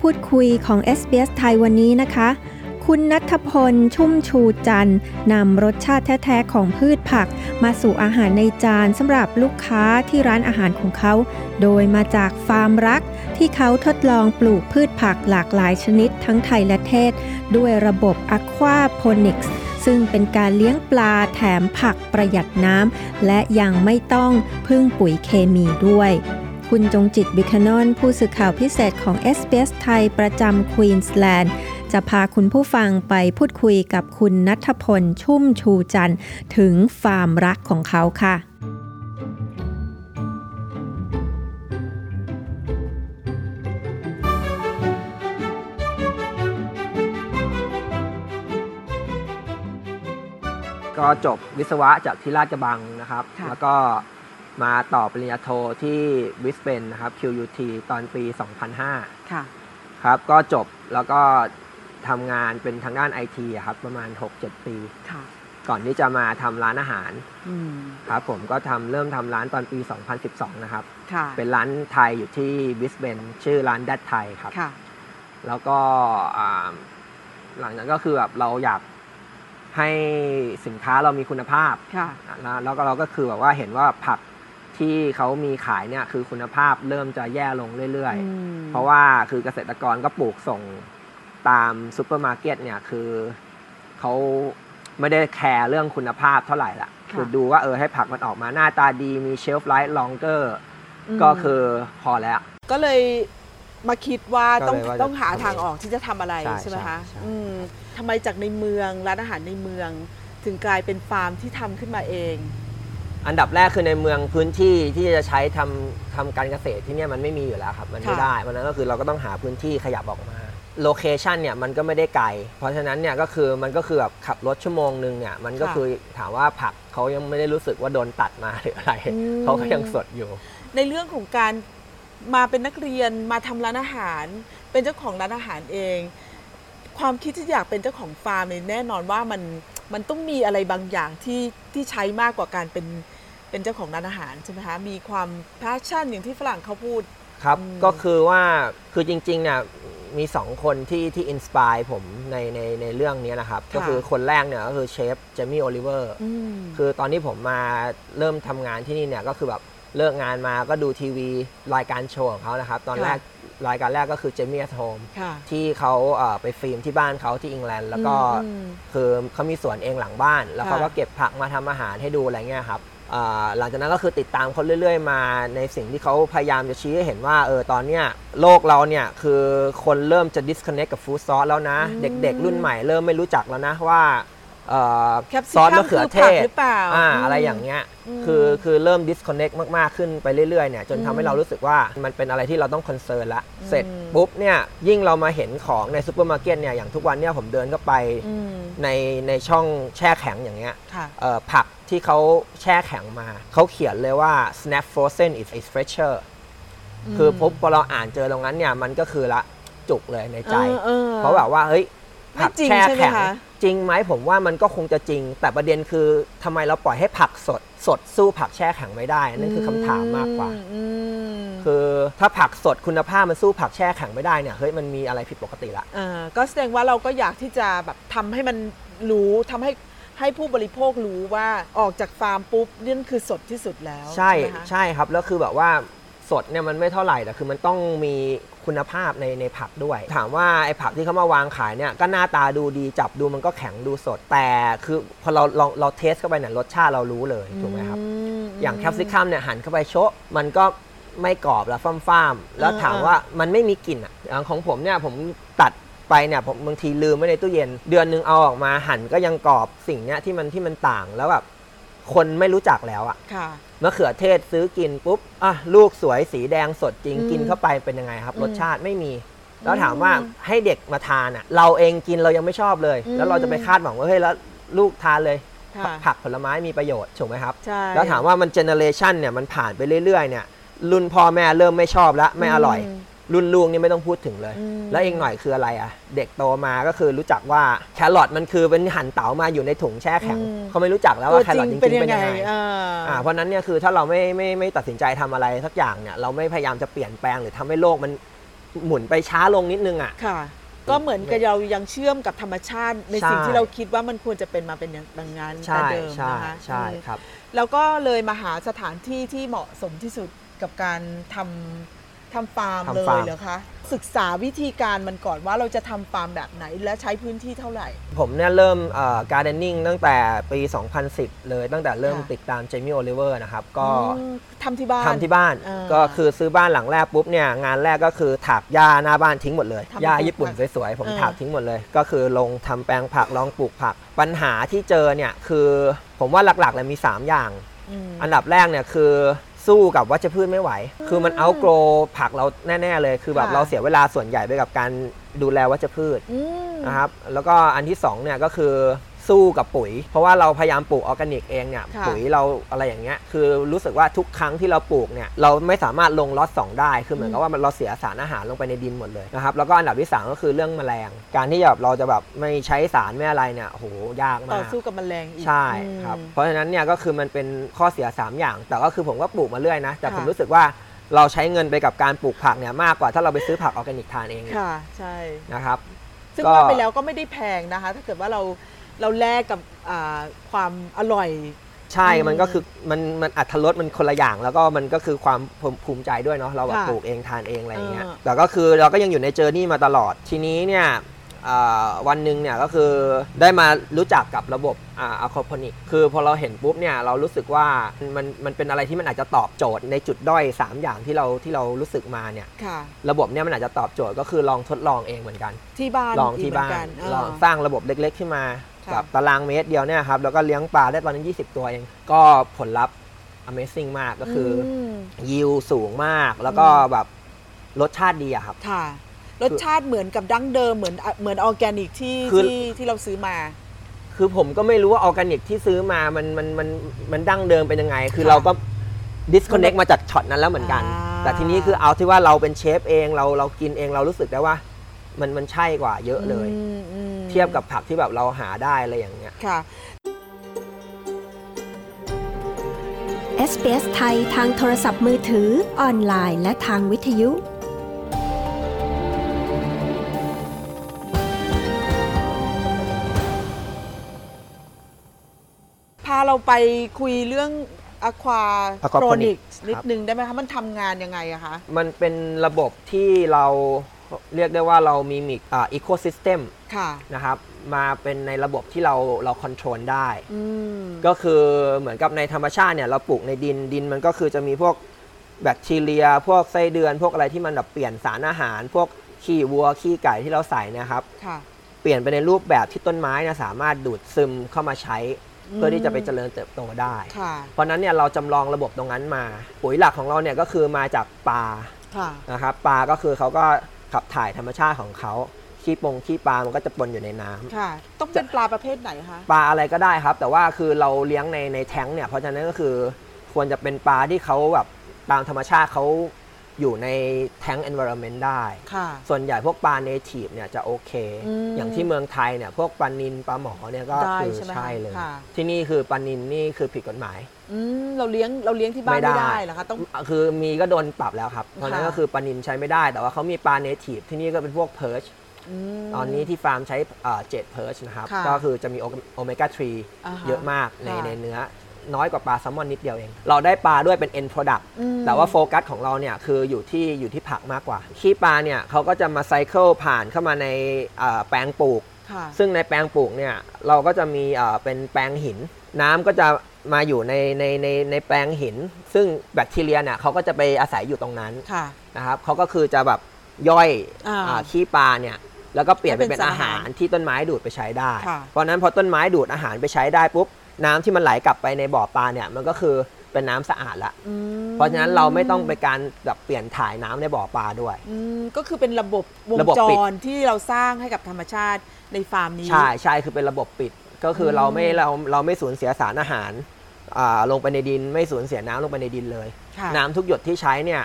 พูดคุยของ SBS ไทยวันนี้นะคะ คุณนัทพลชุ่มชูจันนำรสชาติแท้ ๆ ของพืชผัก มาสู่อาหารในจานสำหรับลูกค้าที่ร้านอาหารของเขา โดยมาจากฟาร์มรัก ที่เขาทดลองปลูกพืชผักหลากหลายชนิดทั้งไทยและเทศ ด้วยระบบ Aquaponics ซึ่งเป็นการเลี้ยงปลาแถมผักประหยัดน้ำและยังไม่ต้องพึ่งปุ๋ยเคมีด้วย คุณจงจิตบิคานอน ผู้สื่อข่าวพิเศษของ SBS ไทยประจำควีนสแลนด์จะพาคุณผู้ฟังไปพูดคุยกับคุณนัทพล ชุ่มชูจันทร์ถึงฟาร์มรักของเขาค่ะก็จบวิศวะจากที่ราชกระบังนะครับค่ะแล้วก็ มาต่อปริญญาโทที่วิสเบนนะครับ QUT ตอนปี 2005 ค่ะ ครับ ก็จบแล้วก็ทำงานเป็นทางด้านไอทีครับ ประมาณ 6-7 ปี ค่ะ ก่อนที่จะมาทำร้านอาหารอืมครับผมก็ทำเริ่มทำร้านตอนปี 2012 นะครับ ค่ะ เป็นร้านไทยอยู่ที่วิสเบนชื่อร้านแดดไทยครับ ค่ะ แล้วก็อ่าหลังจากนั้นก็คือแบบเราอยากให้สินค้าเรามีคุณภาพ ค่ะ แล้วแล้วก็เราก็คือแบบว่าเห็นว่าผัก ที่เขามีขายเนี่ยคือคุณภาพเริ่มจะแย่ลงเรื่อยอืมๆเพราะว่าคือเกษตรกรก็ปลูกส่งตามซูเปอร์มาร์เก็ตเนี่ยคือเขาไม่ได้แคร์เรื่องคุณภาพเท่าไหร่ละคือดูว่าเออให้ผักมันออกมาหน้าตาดีมี shelf life longer ก็คือพอแล้ว ก็เลยมาคิดว่าก็ต้องเลยว่าจะต้องหาทำทางออกที่จะทำอะไรใช่ใช่ไหมใช่คะใช่อืมทำไมจากในเมืองร้านอาหารในเมือง ถึงกลายเป็นฟาร์มที่ทำขึ้นมาเอง อันดับแรกคือในเมืองพื้นที่ที่จะใช้ทำทำการเกษตรที่เนี่ยมันไม่มีอยู่แล้วครับ มันไม่ค่ะ ได้เพราะฉะนั้นก็คือเราก็ต้องหาพื้นที่ขยับออกมาโลเคชันเนี่ยมันก็ไม่ได้ไกล เพราะฉะนั้นเนี่ยก็คือมันก็คือแบบขับรถชั่วโมงหนึ่งเนี่ยมันก็คือถามว่าผักเขายังไม่ได้รู้สึกว่าโดนตัดมาหรืออะไรเขาก็ยังสดอยู่ ในเรื่องของการมาเป็นนักเรียนมาทำร้านอาหาร เป็นเจ้าของร้านอาหารเอง ความคิดที่อยากเป็นเจ้าของฟาร์มเนี่ยแน่นอนว่ามัน มันต้องมีอะไรบางอย่างที่ที่ใช้มากกว่าการเป็นเป็นเจ้าของร้านอาหารใช่ไหมคะมีความ passion อย่างที่ฝรั่งเขาพูดครับอืมก็คือว่าคือจริงๆเนี่ยมีสองคนที่ที่ inspire ผมในในในเรื่องนี้นะครับ ก็คือคนแรกเนี่ยก็คือเชฟเจมี่โอลิเวอร์อืมคือตอนที่ผมมาเริ่มทำงานที่นี่เนี่ยก็คือแบบเลิกงานมาก็ดูทีวีรายการโชว์ของเขานะครับ ตอนแรก รายการแรกก็คือเจมี่ at home ค่ะ ที่เขาเอ่อไปฟิล์มที่บ้านเขาที่อังกฤษแล้วก็อืมคือเขามีสวนเองหลังบ้าน แล้วเขาค่ะ ก็เก็บผักมาทำอาหารให้ดูอะไรเงี้ยครับอ่าหลังจากนั้นก็คือติดตามเขาเรื่อย ๆ มาในสิ่งที่เขาพยายามจะชี้ให้เห็นว่าเออตอนเนี้ยโลกเราเนี่ยคือคนเริ่มจะ disconnect กับฟู้ดซอสแล้วนะ เด็กๆ รุ่นใหม่เริ่มไม่รู้จักแล้วนะว่าเอ่อแคป ซิซอสคัมะมเขืคืออเทผักศหรือเปล่าอ่าอืมอะไรอย่างเงี้ยอืมคือคือเริ่ม disconnect มาก ๆ ขึ้นไปเรื่อย ๆ เนี่ย จนทำให้อืมเรารู้สึกว่ามันเป็นอะไรที่เราต้อง concern ละอืมเสร็จปุ๊บเนี่ย ยิ่งเรามาเห็นของในซูเปอร์มาร์เก็ตเนี่ย อย่างทุกวันเนี่ยผมเดินเข้าไปอืมในในช่องแช่แข็งอย่างเงี้ยค่ะเอ่อผักที่เขาแช่แข็งมา เขาเขียนเลยว่า snap frozen is is fresher คือพบพอเราอ่านเจอตรงนั้นเนี่ยมันก็คือละจุกเลยในใจเออเออเพราะแบบว่าเฮ้ยไม่ ผักจริงแช่ใช่ไหมแข็งคะจริงไหมผมว่ามันก็คงจะจริง แต่ประเด็นคือทำไมเราปล่อยให้ผักสดสดสู้ผักแช่แข็งไม่ได้นั่นคือคำถามมากกว่าอืมคือถ้าผักสดคุณภาพมันสู้ผักแช่แข็งไม่ได้เนี่ยเฮ้ยมันมีอะไรผิดปกติละอ่าก็แสดงว่าเราก็อยากที่จะแบบทำให้มันรู้ทำให้ให้ผู้บริโภครู้ว่าออกจากฟาร์มปุ๊บนั่นคือสดที่สุดแล้ว ใช่ไหมคะใช่ครับแล้วคือแบบว่า สดเนี่ยมันไม่เท่าไหร่แต่คือมันต้องมีคุณภาพในในผักด้วย ถามว่าไอ้ผักที่เขามาวางขายเนี่ยก็หน้าตาดูดีจับดูมันก็แข็งดูสด แต่คือพอเราเราเราเทสเข้าไปเนี่ยรสชาติเรารู้เลยถูกไหมครับมอย่างแคปซิคัมเนี่ยหั่นเข้าไปโชะมันก็ไม่กรอบแล้วฟ้ามๆแล้วเออถามเออว่ามันไม่มีกลิ่นอะอย่างของผมเนี่ยผมตัดไปเนี่ยผมบางทีลืมไว้ในตู้เย็น เดือนหนึงเอาออกมาหั่นก็ยังกรอบสิ่งเนี้ยที่มันที่มันต่างแล้วแบบคนไม่รู้จักแล้วอะค่ะ มะเขือเทศซื้อกินปุ๊บอะลูกสวยสีแดงสดจริงอืมกินเข้าไปเป็นยังไงครับอืมรสชาติไม่มี แล้วถามว่าให้เด็กมาทานอะ เราเองกินเรายังไม่ชอบเลย อืม แล้วเราจะไปคาดหวังว่าเฮ้ยแล้วลูกทานเลย ค่ะผักผลไม้มีประโยชน์ถูกไหมครับ ใช่ แล้วถามว่ามันเจเนเรชันเนี่ยมันผ่านไปเรื่อยๆเนี่ยรุ่นพ่อแม่เริ่มไม่ชอบแล้วไม่อร่อยม รุ่นลูกนี่ไม่ต้องพูดถึงเลยอืมแล้วอีกหน่อยคืออะไรอะ เด็กโตมาก็คือรู้จักว่าแครอทมันคือเป็นหั่นเต๋ามาอยู่ในถุงแช่แข็งอืมเขาไม่รู้จักแล้วว่าแครอทจริงๆเป็นยังไงอ่าอ่าเพราะฉะนั้นเนี่ยคือถ้าเราไม่ไม่ไม่ตัดสินใจทำอะไรสักอย่างเนี่ยเราไม่พยายามจะเปลี่ยนแปลงหรือทำให้โลกมันหมุนไปช้าลงนิดนึงอะค่ะก็เหมือนกับเรายังเชื่อมกับธรรมชาติ ในสิ่งใช่ที่เราคิดว่ามันควรจะเป็นมาเป็นอย่างดังนั้นแต่ใช่เดิมใช่นะคะใช่อืมครับ แล้วก็เลยมาหาสถานที่ที่เหมาะสมที่สุดกับการทำ ทำฟาร์มทำเลยฟาร์มเหรอคะ ศึกษาวิธีการมันก่อนว่าเราจะทำฟาร์มแบบไหนและใช้พื้นที่เท่าไหร่ ผมเนี่ยเริ่ม gardening ตั้งแต่ปี 2010 เลยตั้งแต่เริ่มค่ะ ติดตามเจมี่โอลิเวอร์นะครับ ก็อืมทำที่บ้าน ทำที่บ้านอ่าก็คือซื้อบ้านหลังแรกปุ๊บเนี่ยงานแรกก็คือถากหญ้าหน้าบ้านทิ้งหมดเลยทำปลูกผัก หญ้าญี่ปุ่นสวยๆ ผมอ่า ถากทิ้งหมดเลย ก็คือลงทำแปลงผักลองปลูกผัก ปัญหาที่เจอเนี่ยคือผมว่าหลักๆเลยมี 3 อย่างอืมอันดับแรกเนี่ยคือ สู้กับวัชพืชไม่ไหว คือมัน outgrow ผักเราแน่ๆเลย คือแบบค่ะ เราเสียเวลาส่วนใหญ่ไปกับการดูแลวัชพืชอืมนะครับ แล้วก็อันที่2เนี่ยก็คือ สู้กับปุ๋ย เพราะว่าเราพยายามปลูกออร์แกนิกเองเนี่ยค่ะ ปุ๋ยเราอะไรอย่างเงี้ยคือรู้สึกว่าทุกครั้งที่เราปลูกเนี่ยเราไม่สามารถลงล็อตสองได้คือเหมือนกับว่ามันเราเสียสารอาหารลงไปในดินหมดเลยนะครับแล้วก็อันดับที่สามก็คือเรื่องแมลง การที่แบบเราจะแบบไม่ใช้สารไม่อะไรเนี่ยโอ้โหยากต่มาอก สู้กับแมลงอีกใช่อืมครับเพราะฉะนั้นเนี่ยก็คือมันเป็นข้อเสีย 3 อย่าง แต่ก็คือผมก็ปลูกมาเรื่อยนะ แต่ค่ะ ผมรู้สึกว่าเราใช้เงินไปกับการปลูกผักเนี่ยมากกว่าถ้าเราไปซื้อผักออร์แกนิกทานเองอีกค่ะ ใช่ นะครับ ซึ่งก็ ว่าไปแล้วก็ไม่ได้แพงนะคะ ถ้าเกิดว่าเรา เราแลกกับอ่าความอร่อย ใช่อืมมันก็คือมันมันอัตรสมันคนละอย่าง แล้วก็มันก็คือความภูมิภูมิใจด้วยเนาะเราแบบค่ะปลูกเองทานเองอะไรอย่างเงี้ยเออ แต่ก็คือเราก็ยังอยู่ใน journey มาตลอดทีนี้เนี่ยอ่าวันหนึ่งเนี่ยก็คือได้มารู้จักกับระบบอ่า aquaponic คือพอเราเห็นปุ๊บเนี่ยเรารู้สึกว่ามันมันเป็นอะไรที่มันอาจจะตอบโจทย์ในจุดด้อย3อย่างที่เราที่เรารู้สึกมาเนี่ยค่ะ ระบบเนี่ยมันอาจจะตอบโจทย์ก็คือลองทดลองเองเหมือนกัน ที่บ้านลองที่กเหมืบ้านกันเออลองสร้างระบบเล็ก ๆ ขึ้นมา ค่ะกับตารางเมตรเดียวเนี่ยครับ แล้วก็เลี้ยงปลาได้ตอนนั้น 20 ตัวเอง ก็ผลลัพธ์ Amazing มากก็คืออืม ยิวสูงมาก แล้วก็อืม แบบรสชาติดีอะครับ ค่ะ รสชาติเหมือนกับดั้งเดิมเหมือนเหมือนออร์แกนิกที่คือ ที่ที่เราซื้อมา คือผมก็ไม่รู้ว่าออร์แกนิกที่ซื้อมามันมันมันมันดั้งเดิมเป็นยังไง คือค่ะเราก็ disconnect มาจากช็อตนั้นแล้วเหมือนกัน อ่า แต่ทีนี้คือเอาที่ว่าเราเป็นเชฟเองเราเรากินเองเรารู้สึกได้ว่า มันมันใช่กว่าเยอะเลยอืมอืมเทียบกับผักที่แบบเราหาได้อะไรอย่างเงี้ยค่ะ SBS ไทยทางโทรศัพท์มือถือออนไลน์และทางวิทยุ พาเราไปคุยเรื่องอะควา Aquaponics โ r นิกนิดครับนึงได้ไหมคะ มันทำงานยังไงอะคะ มันเป็นระบบที่เรา เรียกได้ว่าเรา mimic อ่า ecosystem ค่ะนะครับมาเป็นในระบบที่เราเรา control ได้อืมก็คือเหมือนกับในธรรมชาติเนี่ยเราปลูกในดินดินมันก็คือจะมีพวกแบคทีเรีย พวกไส้เดือน พวกอะไรที่มันแบบเปลี่ยนสารอาหาร พวกขี้วัวขี้ไก่ที่เราใส่เนะครับค่ะเปลี่ยนไปในรูปแบบที่ต้นไม้เนี่ยสามารถดูดซึมเข้ามาใช้อืมเพื่อที่จะไปเจริญเติบโตได้ค่ะเพราะฉะนั้นเนี่ยเราจำลองระบบตรงนั้นมา ปุ๋ยหลักของเราเนี่ยก็คือมาจากปลาค่ะนะครับปลาก็คือเขาก็ ขับถ่ายธรรมชาติของเขาขี้ปงขี้ปลา มันก็จะปนอยู่ในน้ำค่ะ ต้องเป็นปลาประเภทไหนคะ ปลาอะไรก็ได้ครับ แต่ว่าคือเราเลี้ยงในในแท้งเนี่ย เพราะฉะนั้นก็คือควรจะเป็นปลาที่เขาแบบตามธรรมชาติเขา อยู่ในtank environment ได้ ค่ะ ส่วนใหญ่พวกปลา native เนี่ยจะโอเค อืมอย่างที่เมืองไทยเนี่ยพวกปลานินปลาหมอเนี่ยก็ได้คือใช่ไหมคะใช่เลย ค่ะ ที่นี่คือปลานินนี่คือผิดกฎหมาย อืมเราเลี้ยงเราเลี้ยงที่บ้านไม่ได้เหรอคะต้อง คือมีก็โดนปรับแล้วครับเพราะฉะนั้นค่ะ ก็คือปลานินใช้ไม่ได้ แต่ว่าเขามีปลา native ที่นี่ก็เป็นพวก perch ตอนนี้ที่ฟาร์มใช้ jade perch นะครับ ค่ะก็คือจะมีโอเมก้าอ่าฮะ3เยอะมากในค่ะ ในเนื้อ น้อยกว่าปลาแซลมอนนิดเดียวเอง เราได้ปลาด้วยเป็น end product อืมแต่ว่าโฟกัสของเราเนี่ยคืออยู่ที่อยู่ที่ผักมากกว่า ขี้ปลาเนี่ยเขาก็จะมา cycle ผ่านเข้ามาในเอ่อแปลงปลูกค่ะซึ่งในแปลงปลูกเนี่ยเราก็จะมีเอ่อเป็นแปลงหิน น้ำก็จะมาอยู่ในในในในแปลงหิน ซึ่งแบคทีเรียเนี่ยเขาก็จะไปอาศัยอยู่ตรงนั้นค่ะนะครับเขาก็คือจะแบบย่อยอ่าอ่าขี้ปลาเนี่ยแล้วก็เปลี่ยนไปให้เป็เป็นนสารอาหารอาหารที่ต้นไม้ดูดไปใช้ได้ค่ะเพราะฉะนั้นพอต้นไม้ดูดอาหารไปใช้ได้ปุ๊บ น้ำที่มันไหลกลับไปในบ่อปลาเนี่ยมันก็คือเป็นน้ำสะอาดละอืมเพราะฉะนั้นเราไม่ต้องไปการแบบเปลี่ยนถ่ายน้ำในบ่อปลาด้วยอืมก็คือเป็นระบบวงระบบจปิดรที่เราสร้างให้กับธรรมชาติในฟาร์มนี้ใช่ใช่คือเป็นระบบปิดก็คืออมเราไม่เราเราไม่สูญเสียสารอาหารอ่าลงไปในดิน ไม่สูญเสียน้ำลงไปในดินเลยค่ะน้ำทุกหยดที่ใช้เนี่ย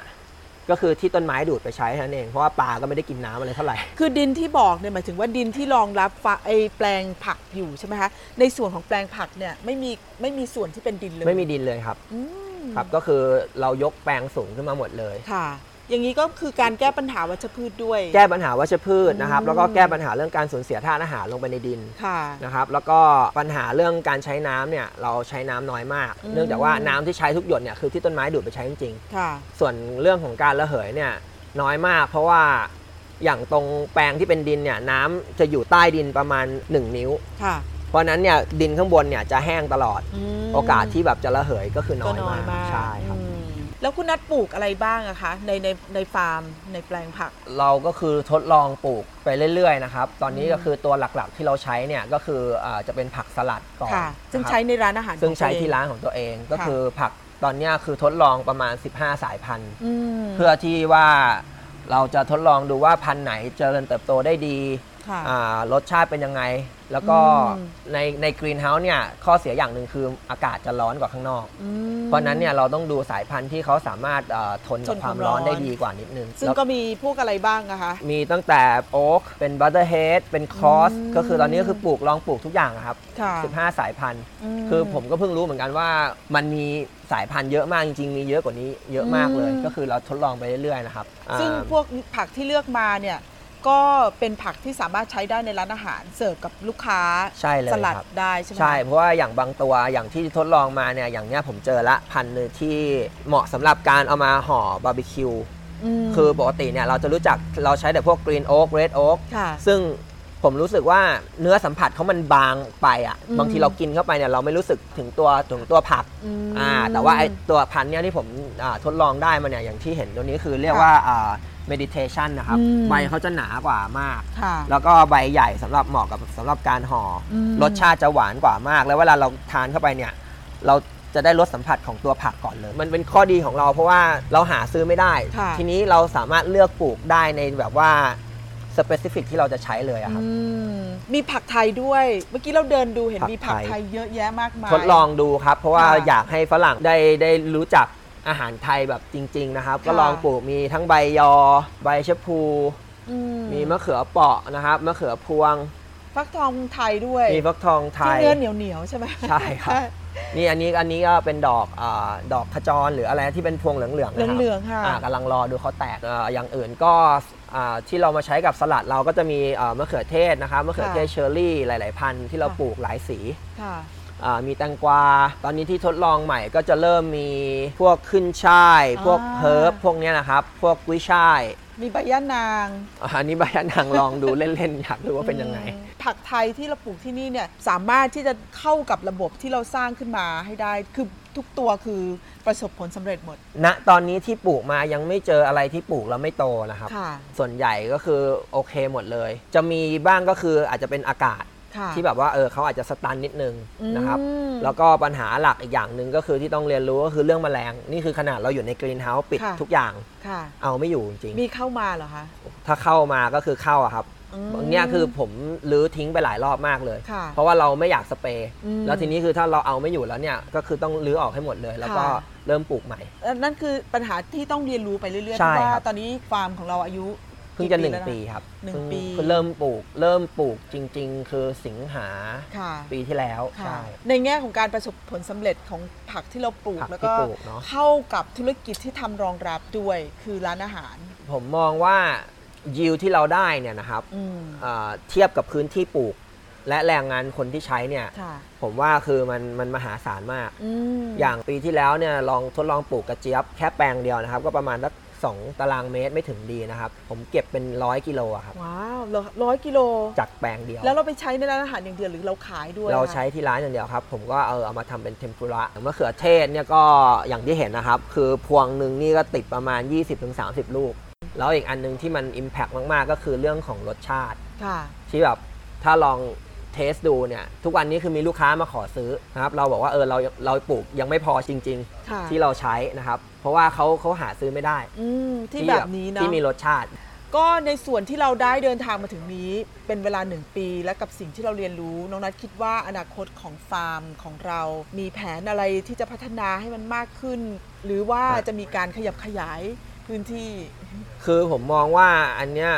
ก็คือที่ต้นไม้ดูดไปใช้เท่านั้นเองเพราะว่าปลาก็ไม่ได้กินน้ำอะไรเท่าไหร่ คือดินที่บอกเนี่ยหมายถึงว่าดินที่รองรับฟาไอแปลงผักอยู่ใช่ไหมคะในส่วนของแปลงผักเนี่ยไม่มีไม่มีส่วนที่เป็นดินเลยไม่มีดินเลยครับ อืมครับก็คือเรายกแปลงสูงขึ้นมาหมดเลย ค่ะ อย่างนี้ก็คือการแก้ปัญหาวัชพืชด้วย แก้ปัญหาวัชพืชนะครับอืมแล้วก็แก้ปัญหาเรื่องการสูญเสียธาตุอาหารลงไปในดินค่ะนะครับ แล้วก็ปัญหาเรื่องการใช้น้ำเนี่ยเราใช้น้ำน้อยมากอืมเนื่องจากว่าน้ำที่ใช้ทุกหยดเนี่ยคือที่ต้นไม้ดูดไปใช้จริงค่ะๆส่วนเรื่องของการระเหยเนี่ยน้อยมาก เพราะว่าอย่างตรงแปลงที่เป็นดินเนี่ยน้ำจะอยู่ใต้ดินประมาณ 1 นิ้วค่ะเพราะฉะนั้นเนี่ยดินข้างบนเนี่ยจะแห้งตลอดมโอกาสที่แบบจะระเหยก็คือน้ก็อยน้อยมากมากใช่ครับอืม แล้วคุณนัดปลูกอะไรบ้างอะคะในในในฟาร์มในแปลงผัก เราก็คือทดลองปลูกไปเรื่อยๆนะครับ ตอนนี้อืมก็คือตัวหลักๆที่เราใช้เนี่ยก็คืออ่าจะเป็นผักสลัดก่อนค่ะ ซึ่งนะครับใช้ในร้านอาหารซึ่งใช้ของตัวเอที่ร้านของตัวเองก็ค่ะคือผักตอนเนี้ยคือทดลองประมาณ 15 สายพันธุ์ อืมเพื่อที่ว่าเราจะทดลองดูว่าพันธุ์ไหนเจริญเติบโตได้ดีค่ะ อ่ารสชาติเป็นยังไง แล้วก็อืมในใน greenhouse เนี่ยข้อเสียอย่างหนึ่งคืออากาศจะร้อนกว่าข้างนอกอืมเพราะฉะนั้นเนี่ยเราต้องดูสายพันธุ์ที่เขาสามารถเอ่อทนทกับนความความร้อนร้อนได้ดีกว่านิดนึง ซึ่งแล้วก็มีพวกอะไรบ้างอะคะ มีตั้งแต่โอ๊กเป็น butterhead เป็น cos อืมก็คือตอนนี้ก็คือปลูกลองปลูกทุกอย่างอะครับค่ะ15 สายพันธุ์มคือผมก็เพิ่งรู้เหมือนกันว่ามันมีสายพันธุ์เยอะมากจริงๆมีเยอะกว่านี้เยอะมากเลยอืมก็คือเราทดลองไปเรื่อยๆนะครับ ซึ่งอ่าพวกผักที่เลือกมาเนี่ย ก็เป็นผักที่สามารถใช้ได้ในร้านอาหารเสิร์ฟกับลูกค้าใช่เลยสลัดครับได้ใช่ไหมใช่เพราะว่าอย่างบางตัวอย่างที่ทดลองมาเนี่ยอย่างเนี้ยผมเจอละพันธุ์หนึ่งที่เหมาะสำหรับการเอามาห่อบาร์บีคิวมคือปกติเนี่ยเราจะรู้จักเราใช้แต่พวกกรีนโอ๊กเรดโอ๊ก ค่ะ ซึ่งผมรู้สึกว่าเนื้อสัมผัสเขามันบางไปอะ อืม บางทีเรากินเข้าไปเนี่ยเราไม่รู้สึกถึงตัวถึงตัวผักอืมอ่าแต่ว่าไอตัวพันธุ์เนี่ยที่ผมอ่าทดลองได้มาเนี่ยอย่างที่เห็นตัวนี้คือเรียกค่ะว่าอ่า meditation นะครับ อืม ใบเขาจะหนากว่ามาก ค่ะ แล้วก็ใบใหญ่สำหรับเหมาะกับสำหรับการห่ออม รสชาติจะหวานกว่ามาก แล้วเวลาเราทานเข้าไปเนี่ย เราจะได้รสสัมผัสของตัวผักก่อนเลย มันเป็นข้อดีของเราเพราะว่าเราหาซื้อไม่ได้ ค่ะทีนี้เราสามารถเลือกปลูกได้ในแบบว่า specific ที่เราจะใช้เลยอะครับ อืมมีผักไทยด้วย เมื่อกี้เราเดินดูเห็นผักมีผักไทย ไทยเยอะแยะมากมาย ทดลองดูครับ เพราะว่าค่ะ อยากให้ฝรั่งได้ได้รู้จัก อาหารไทยแบบจริง ๆ นะครับ ก็ค่ะลองปลูกมีทั้งใบยอ ใบชะพูอืมีมะเขือเปราะนะครับมะเขือพวง ฟักทองไทยด้วยมีฟักทองไทที่ยเนื้อเหนียวเหนียวๆใช่ไหมใช่ครับนี่อันนี้อันนี้ก็เป็นดอกอาดอกขจรหรืออะไรที่เป็นพวงเหลืองๆเหลืนะองครับเหลืองๆค่ะอ่ากำลังรอดูเขาแตกอ่าอย่างอื่นก็อ่าที่เรามาใช้กับสลัดเราก็จะมีอ่ามะเขือเทศนะครับมะเขือเทศค่ะเชอร์รี่หลาย ๆ พันธุ์ที่เราค่ะปลูกหลายสีค่ะอ่า มีแตงกวา ตอนนี้ที่ทดลองใหม่ก็จะเริ่มมีพวกขึ้นช่าย พวกอ่าเฮิร์บพวกเนี้ยนะครับ พวกกุ้ยช่ายมีใบย่านางอ่าอันนี้ใบยะนางลองดูเล่นๆอยากดูว่าเป็นยังไงอืมผักไทยที่เราปลูกที่นี่เนี่ยสามารถที่จะเข้ากับระบบที่เราสร้างขึ้นมาให้ได้คือทุกตัวคือประสบผลสำเร็จหมดณตอนนี้ที่ปลูกมายังไม่เจออะไรที่ปลูกแล้วไม่โตนะครับค่ะส่วนใหญ่ก็คือโอเคหมดเลย จะมีบ้างก็คืออาจจะเป็นอากาศค่ะ ที่แบบว่าเออเขาอาจจะสตันนิดนึงนะครับอืมแล้วก็ปัญหาหลักอีกอย่างหนึ่งก็คือที่ต้องเรียนรู้ก็คือเรื่องแมลง นี่คือขนาดเราอยู่ในกรีนเฮาส์ปิดค่ะทุกอย่างค่ะเอาไม่อยู่จริงมีเข้ามาเหรอคะๆถ้าเข้ามาก็คือเข้าอะครับอืมบางเนี้ยคือผมรื้อทิ้งไปหลายรอบมากเลยค่ะเพราะว่าเราไม่อยากสเปรย์อืมแล้วทีนี้คือถ้าเราเอาไม่อยู่แล้วเนี่ยก็คือต้องรื้อออกให้หมดเลย แล้วก็ค่ะเริ่มปลูกใหม่ นั่นคือปัญหาที่ต้องเรียนรู้ไปเรื่อยๆใช่เพราะครัว่าบตอนนี้ฟาร์มของเราอายุ เพิ่งจะหนึ่งแล้วปีครับหนึ่งเพิ่ปีเพิ่งเริ่มปลูก เริ่มปลูกจริง ๆ คือสิงหาค่ะปีที่แล้วค่ะใช่ในแง่ของการประสบผลสำเร็จของผักที่เราปลูกผักแล้วที่ก็ปลูกเนอะเข้ากับธุรกิจที่ทำรองรับด้วยคือร้านอาหาร ผมมองว่ายิวที่เราได้เนี่ยนะครับอืมเอ่อเทียบกับพื้นที่ปลูก และแรงงานคนที่ใช้เนี่ยค่ะผมว่าคือมันมันมหาศาลมากอืมอย่างปีที่แล้วเนี่ยลองทดลองปลูกกระเจี๊ยบแค่แปลงเดียวนะครับ ก็ประมาณสัก สองตารางเมตรไม่ถึงดีนะครับ ผมเก็บเป็นร้อยกิโลอะครับว้าวร้อยกิโล จากแปลงเดียว แล้วเราไปใช้ในร้านอาหารอย่างเดียวหรือเราขายด้วยเราคะใช้ที่ร้านอย่างเดียวครับ ผมก็เออเอามาทำเป็นเทมปุระมะเขือเทศเนี่ยก็อย่างที่เห็นนะครับ คือพวงหนึ่งนี่ก็ติดประมาณ 20-30 ลูก แล้วอีกอันหนึงที่มัน Impact มากๆ ก็คือเรื่องของรสชาติ ค่ะ ที่แบบถ้าลองเทสดูเนี่ยทุกวันนี้คือมีลูกค้ามาขอซื้อนะครับเราบอกว่าเออเราเราปลูกยังไม่พอจริง ค่ะ ๆ ที่เราใช้นะครับเพ ราะว่าเขาเขาหาซื้อไม่ได้อืมที่แบบนี้เนาะที่มีรสชาติ ก็ในส่วนที่เราได้เดินทางมาถึงนี้ เป็นเวลาหนึ่งปีและกับสิ่งที่เราเรียนรู้น้องนัทคิดว่าอนาคตของฟาร์มของเรา มีแผนอะไรที่จะพัฒนาให้มันมากขึ้น หรือว่าครับจะมีการขยับขยายพื้นที่ คือผมมองว่าอันเนี้ย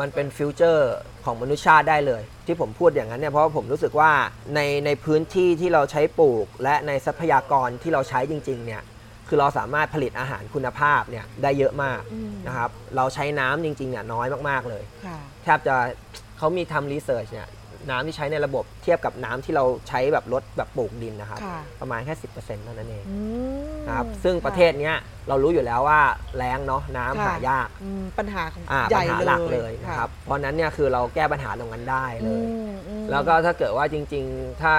มันเป็น future ของมนุษยชาติได้เลย ที่ผมพูดอย่างนั้นเนี่ยเพราะว่าผมรู้สึกว่าในในพื้นที่ที่เราใช้ปลูก และในทรัพยากรที่เราใช้จริง ๆ เนี่ย คือเราสามารถผลิตอาหารคุณภาพเนี่ยได้เยอะมากอืมนะครับ เราใช้น้ำจริงๆเนี่ยน้อยมากๆเลยค่ะแทบจะเขามีทำ research เนี่ยน้ำที่ใช้ในระบบเทียบกับน้ำที่เราใช้แบบรดแบบปลูกดินนะครับค่ะประมาณแค่10%เท่านั้นเองอืมนะครับซึ่งประเทศเนี้ยเรารู้อยู่แล้วว่าแรงเนาะน้ำค่ะหายากอืมปัญหาของอ่าใหปัญ่ญหาเลยหลักเลยนะครับ เพราะฉะนั้นเนี่ยคือเราแก้ปัญหาตรงนั้นได้เลอืยมอืมแล้วก็ถ้าเกิดว่าจริง ๆ ถ้า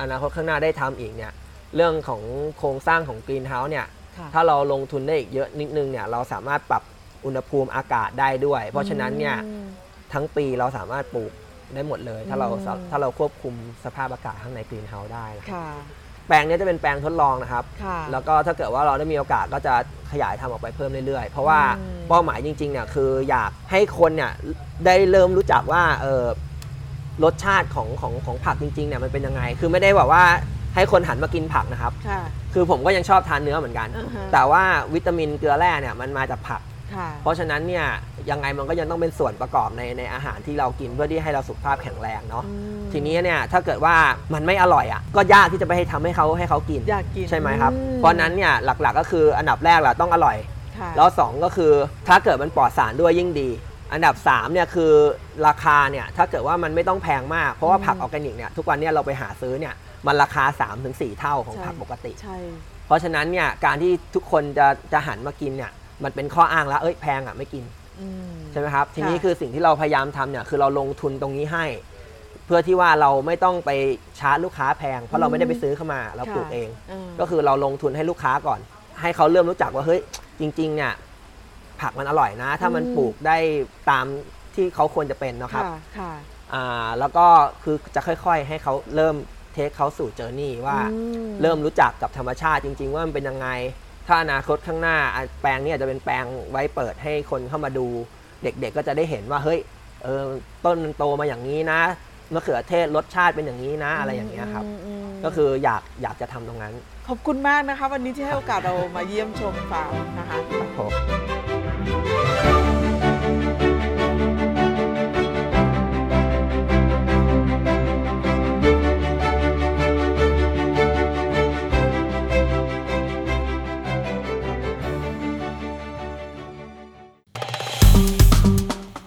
อนาคตข้างหน้าได้ทำอีกเนี่ย เรื่องของโครงสร้างของกรีนเฮาส์เนี่ยค่ะถ้าเราลงทุนได้อีกเยอะนิดนึงเนี่ยเราสามารถปรับอุณหภูมิอากาศได้ด้วย เพราะฉะนั้นเนี่ยอืมทั้งปีเราสามารถปลูกได้หมดเลย ถ้าเราอืมถ้าเราควบคุมสภาพอากาศข้างในกรีนเฮาส์ได้นะครับค่ะแปลงเนี้จะเป็นแปลงทดลองนะครับค่ะแล้วก็ถ้าเกิดว่าเราได้มีโอกาสก็จะขยายทำออกไปเพิ่มเรื่อยๆ เพราะว่าอืมเป้าหมายจริงๆเนี่ยคืออยากให้คนเนี่ยได้เริ่มรู้จักว่าเออรสชาติของของของผักจริงๆเนี่ยมันเป็นยังไง คือไม่ได้แบบว่า ให้คนหันมากินผักนะครับ ค่ะ คือผมก็ยังชอบทานเนื้อเหมือนกัน อ่าฮะ แต่ว่าวิตามินเกลือแร่เนี่ยมันมาจากผัก ค่ะ เพราะฉะนั้นเนี่ยยังไงมันก็ยังต้องเป็นส่วนประกอบในในอาหารที่เรากินเพื่อที่ให้เราสุขภาพแข็งแรงเนาะอืม ทีนี้เนี่ยถ้าเกิดว่ามันไม่อร่อยอะก็ยากที่จะไปให้ทำให้เขาให้เขากิน อยากกินใช่ไหมครับ อืมเพราะฉะนั้นเนี่ยหลักๆก็คืออันดับแรกแหละต้องอร่อย ค่ะแล้วสองก็คือถ้าเกิดมันปลอดสารด้วยยิ่งดี อันดับ3เนี่ยคือราคาเนี่ยถ้าเกิดว่ามันไม่ต้องแพงมาก เพราะว่าผักออร์แกนิกเนี่ยทุกวันเนี่ยเราไปหาซื้อเนี่ย มันราคา 3-4 เท่าของใช่ผักปกติ ใช่ เพราะฉะนั้นเนี่ยการที่ทุกคนจะจะหันมากินเนี่ยมันเป็นข้ออ้างแล้วเอ้ยแพงอะไม่กินอืมใช่ไหมครับ ทีนี้ค่ะคือสิ่งที่เราพยายามทำเนี่ยคือเราลงทุนตรงนี้ให้ เพื่อที่ว่าเราไม่ต้องไปชาร์จลูกค้าแพง เพราะเราไม่ได้ไปซื้อเข้ามาเราปลูกเองอืมก็คือเราลงทุนให้ลูกค้าก่อน ให้เขาเริ่มรู้จักว่าเฮ้ยจริง ๆ เนี่ยผักมันอร่อยนะ ถ้ามันอืมปลูกได้ตามที่เขาควรจะเป็นนะครับค่ะค่ะอ่าแล้วก็คือจะค่อย ๆ ให้เขาเริ่มเทคเขาสู่เจอร์นี่ว่าอืเริ่มรู้จักกับธรรมชาติจริง ๆ ว่ามันเป็นยังไง ถ้าอนาคตข้างหน้าอะแปลงนี้อาจจะเป็นแปลงไว้เปิดให้คนเข้ามาดู เด็กๆก็จะได้เห็นว่าเฮ้ยเออต้นมันโตมาอย่างนี้นะมะเขือเทศรสชาติเป็นอย่างนี้นะอะไรอย่างเงี้ยครับมมก็คืออยากอยากจะทำตรงนั้น ขอบคุณมากนะคะ วันนี้ที่ให้โอกาสเรามาเยี่ยมชมฟาร์มนะคะครับผม